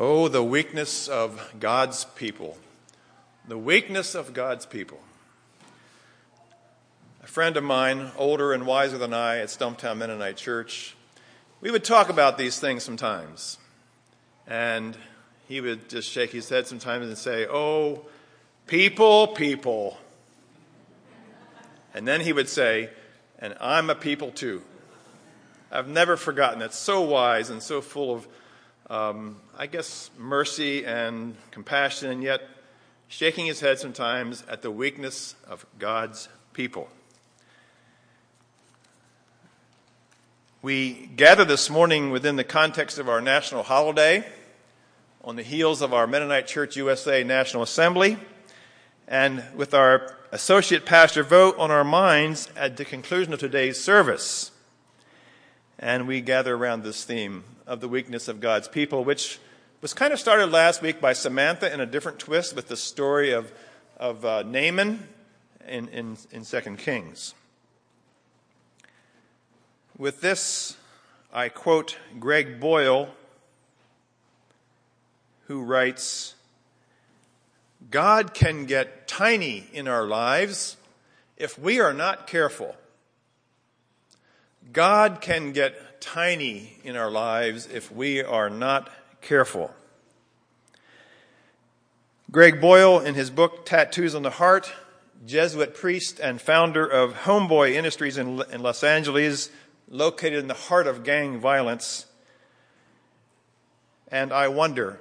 Oh, the weakness of God's people. The weakness of God's people. A friend of mine, older and wiser than I at Stumptown Mennonite Church, we would talk about these things sometimes. And he would just shake his head sometimes and say, Oh, people, people. And then he would say, And I'm a people too. I've never forgotten that. So wise and so full of um, I guess, mercy and compassion, and yet shaking his head sometimes at the weakness of God's people. We gather this morning within the context of our national holiday on the heels of our Mennonite Church USA National Assembly and with our associate pastor vote on our minds at the conclusion of today's service. And we gather around this theme of the weakness of God's people, which was kind of started last week by Samantha in a different twist with the story of, of uh, Naaman in, in, in 2 Kings. With this, I quote Greg Boyle, who writes God can get tiny in our lives if we are not careful. God can get tiny in our lives if we are not careful. Greg Boyle, in his book Tattoos on the Heart, Jesuit priest and founder of Homeboy Industries in, in Los Angeles, located in the heart of gang violence. And I wonder,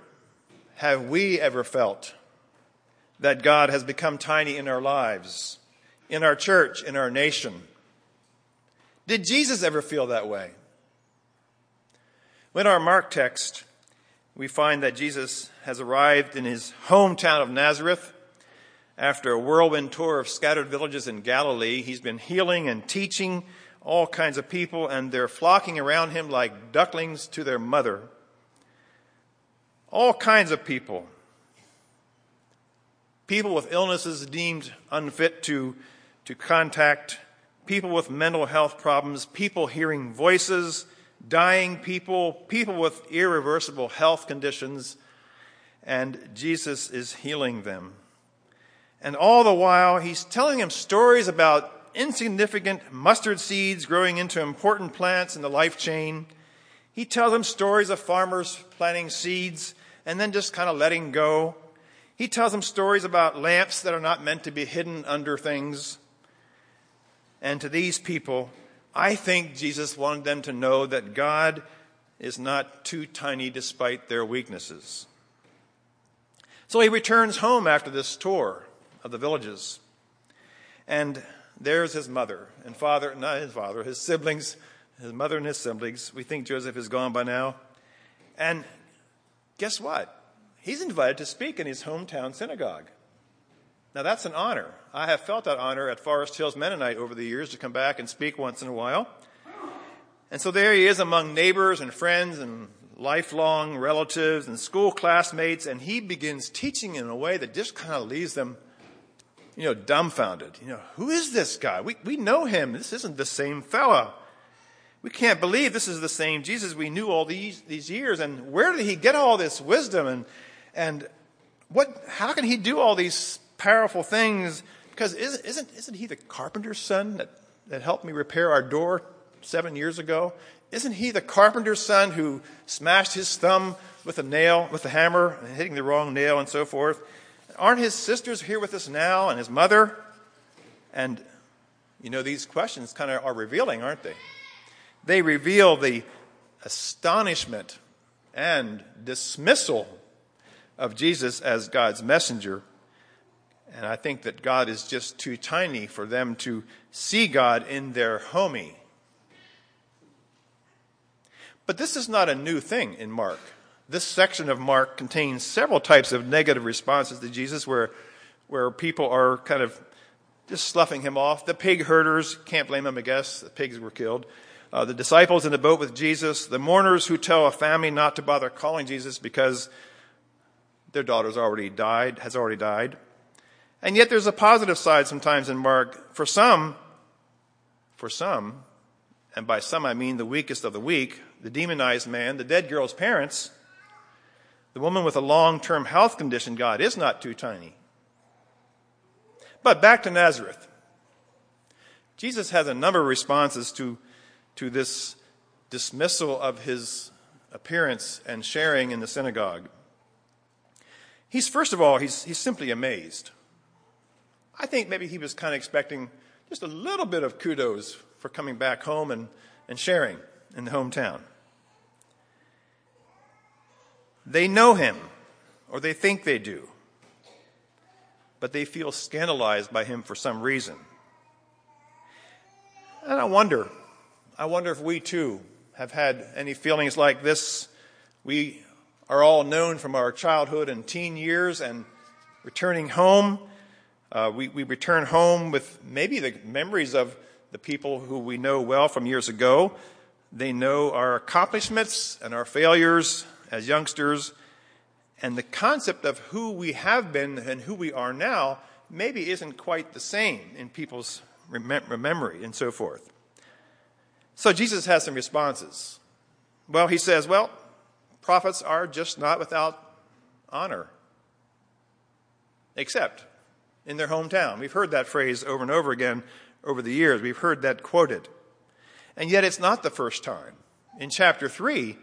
have we ever felt that God has become tiny in our lives, in our church, in our nation? Did Jesus ever feel that way? In our Mark text, we find that Jesus has arrived in his hometown of Nazareth. After a whirlwind tour of scattered villages in Galilee, he's been healing and teaching all kinds of people, and they're flocking around him like ducklings to their mother. All kinds of people. People with illnesses deemed unfit to, to contact, people with mental health problems, people hearing voices, dying people, people with irreversible health conditions, and Jesus is healing them. And all the while, he's telling them stories about insignificant mustard seeds growing into important plants in the life chain. He tells them stories of farmers planting seeds and then just kind of letting go. He tells them stories about lamps that are not meant to be hidden under things. And to these people, I think Jesus wanted them to know that God is not too tiny despite their weaknesses. So he returns home after this tour of the villages. And there's his mother and father, not his father, his siblings, his mother and his siblings. We think Joseph is gone by now. And guess what? He's invited to speak in his hometown synagogue. Now, that's an honor. I have felt that honor at Forest Hills Mennonite over the years to come back and speak once in a while. And so there he is among neighbors and friends and lifelong relatives and school classmates, and he begins teaching in a way that just kind of leaves them, you know, dumbfounded. You know, who is this guy? We, we know him. This isn't the same fella. We can't believe this is the same Jesus we knew all these, these years. And where did he get all this wisdom? And, and what, how can he do all these powerful things because isn't, isn't, he the carpenter's son that, that helped me repair our door seven years ago? Isn't he the carpenter's son who smashed his thumb with a nail, with a hammer, and hitting the wrong nail and so forth? Aren't his sisters here with us now and his mother? And, you know, these questions kind of are revealing, aren't they? They reveal the astonishment and dismissal of Jesus as God's messenger and I think that God is just too tiny for them to see God in their homie. But this is not a new thing in Mark. This section of Mark contains several types of negative responses to Jesus where, where people are kind of just sloughing him off. The pig herders, can't blame them, I guess. The pigs were killed. Uh, the disciples in the boat with Jesus. The mourners who tell a family not to bother calling Jesus because their daughter's already died, has already died. And yet there's a positive side sometimes in Mark. For some, for some, and by some I mean the weakest of the weak, the demonized man, the dead girl's parents, the woman with a long term health condition, God is not too tiny. But back to Nazareth. Jesus has a number of responses to, to this dismissal of his appearance and sharing in the synagogue. He's, first of all, he's, he's simply amazed. I think maybe he was kind of expecting just a little bit of kudos for coming back home and, and sharing in the hometown. They know him, or they think they do, but they feel scandalized by him for some reason. And I wonder, I wonder if we too have had any feelings like this. We are all known from our childhood and teen years and returning home. Uh, we, we return home with maybe the memories of the people who we know well from years ago. They know our accomplishments and our failures as youngsters. And the concept of who we have been and who we are now maybe isn't quite the same in people's memory and so forth. So Jesus has some responses. Well, he says, well, prophets are just not without honor, except in their hometown. We've heard that phrase over and over again over the years. We've heard that quoted. And yet it's not the first time. In chapter 3,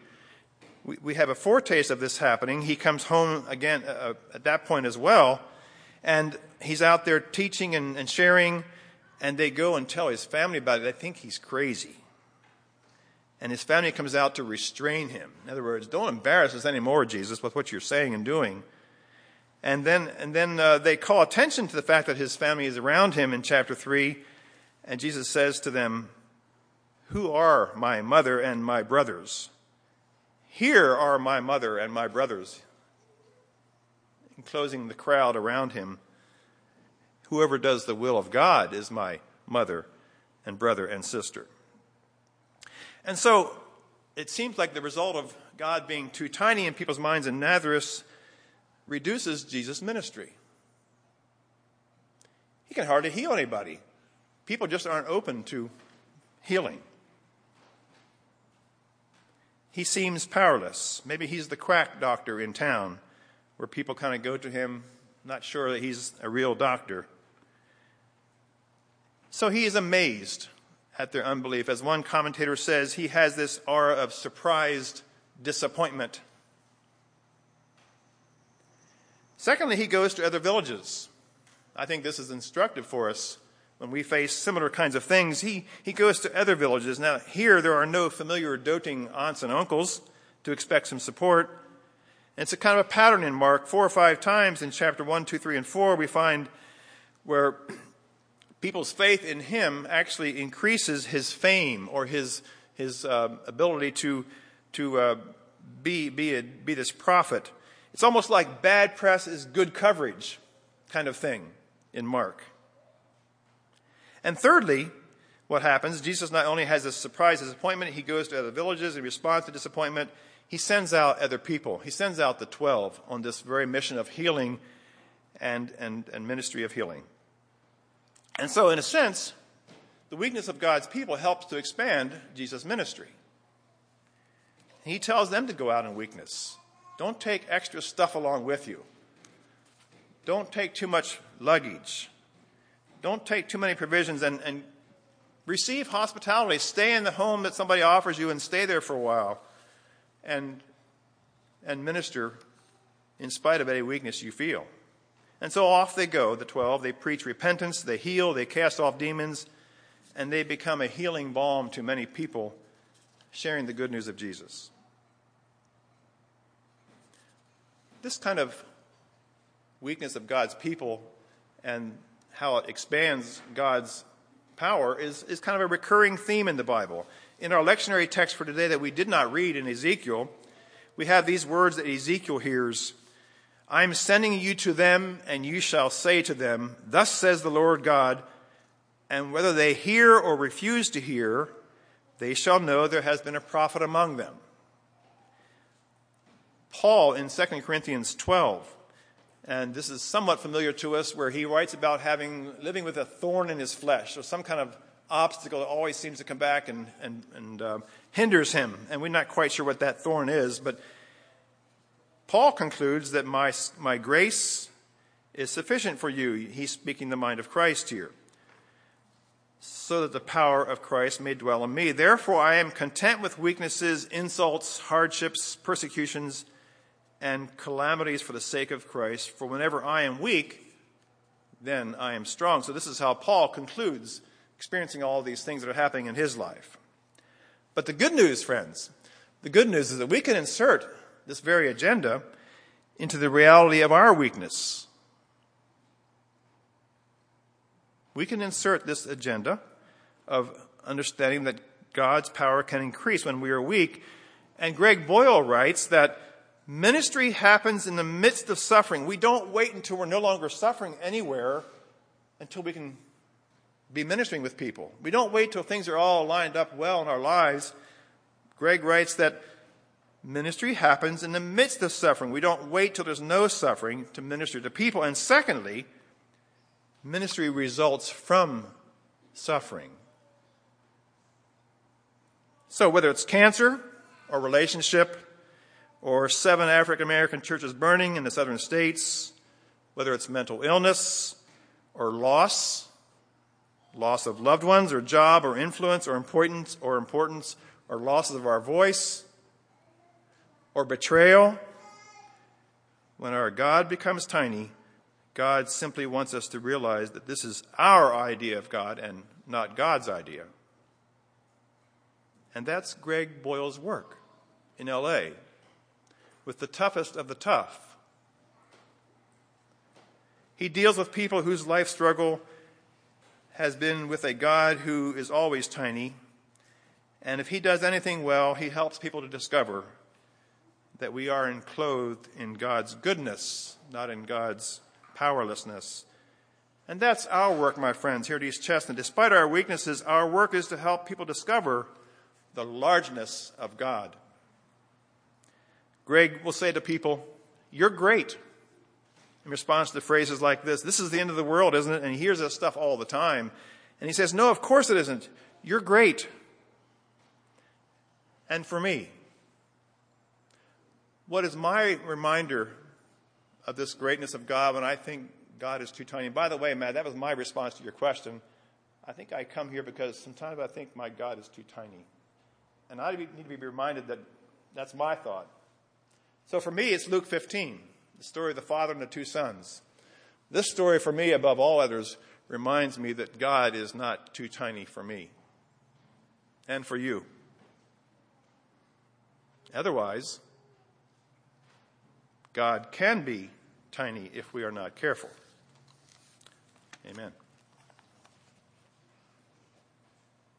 we, have a foretaste of this happening. He comes home again uh, uh, at that point as well, and he's out there teaching and sharing, and they go and tell his family about it. They think he's crazy and his family comes out to restrain him. In other words, don't embarrass us anymore, Jesus, with what you're saying and doing. And then, and then uh, they call attention to the fact that his family is around him in chapter 3, and Jesus says to them, Who are my mother and my brothers? Here are my mother and my brothers. Enclosing the crowd around him, whoever does the will of God is my mother and brother and sister. And so it seems like the result of God being too tiny in people's minds in Nazareth reduces Jesus' ministry. He can hardly heal anybody. People just aren't open to healing. He seems powerless. Maybe he's the quack doctor in town where people kind of go to him, not sure that he's a real doctor. So he is amazed at their unbelief. As one commentator says, he has this aura of surprised disappointment. Secondly, he goes to other villages. I think this is instructive for us when we face similar kinds of things. He, he goes to other villages. Now, here there are no familiar doting aunts and uncles to expect some support. And it's a kind of a pattern in Mark. Four or five times in chapter 1, 2, 3, and 4, we find where people's faith in him actually increases his fame or his, his uh, ability to, to uh, be, be, a, be this prophet. It's almost like bad press is good coverage kind of thing in Mark. And thirdly, what happens, Jesus not only has this surprise disappointment, he goes to other villages in response to disappointment, he sends out other people. He sends out the 12 on this very mission of healing and, and, and ministry of healing. And so, in a sense, the weakness of God's people helps to expand Jesus' ministry. He tells them to go out in weakness. Don't take extra stuff along with you. Don't take too much luggage. Don't take too many provisions and, and receive hospitality. Stay in the home that somebody offers you and stay there for a while and, and minister in spite of any weakness you feel. And so off they go, the 12. They preach repentance, they heal, they cast off demons, and they become a healing balm to many people, sharing the good news of Jesus. This kind of weakness of God's people and how it expands God's power is, is kind of a recurring theme in the Bible. In our lectionary text for today that we did not read in Ezekiel, we have these words that Ezekiel hears I am sending you to them, and you shall say to them, Thus says the Lord God, and whether they hear or refuse to hear, they shall know there has been a prophet among them. Paul in 2 Corinthians 12, and this is somewhat familiar to us, where he writes about having living with a thorn in his flesh, or some kind of obstacle that always seems to come back and, and, and uh, hinders him. And we're not quite sure what that thorn is, but Paul concludes that my, my grace is sufficient for you. He's speaking the mind of Christ here. So that the power of Christ may dwell in me. Therefore, I am content with weaknesses, insults, hardships, persecutions, and calamities for the sake of Christ. For whenever I am weak, then I am strong. So, this is how Paul concludes experiencing all these things that are happening in his life. But the good news, friends, the good news is that we can insert this very agenda into the reality of our weakness. We can insert this agenda of understanding that God's power can increase when we are weak. And Greg Boyle writes that ministry happens in the midst of suffering. We don't wait until we're no longer suffering anywhere until we can be ministering with people. We don't wait till things are all lined up well in our lives. Greg writes that ministry happens in the midst of suffering. We don't wait till there's no suffering to minister to people. And secondly, ministry results from suffering. So whether it's cancer or relationship or seven African American churches burning in the southern states, whether it's mental illness or loss, loss of loved ones or job or influence or importance or importance or losses of our voice or betrayal. When our God becomes tiny, God simply wants us to realize that this is our idea of God and not God's idea. And that's Greg Boyle's work in LA with the toughest of the tough. He deals with people whose life struggle has been with a God who is always tiny. And if he does anything well, he helps people to discover that we are enclosed in God's goodness, not in God's powerlessness. And that's our work, my friends, here at East Chestnut. Despite our weaknesses, our work is to help people discover the largeness of God. Greg will say to people, You're great in response to phrases like this. This is the end of the world, isn't it? And he hears this stuff all the time. And he says, No, of course it isn't. You're great. And for me, what is my reminder of this greatness of God when I think God is too tiny? And by the way, Matt, that was my response to your question. I think I come here because sometimes I think my God is too tiny. And I need to be reminded that that's my thought. So for me, it's Luke 15 the story of the father and the two sons. This story, for me, above all others, reminds me that God is not too tiny for me and for you. Otherwise, God can be tiny if we are not careful. Amen.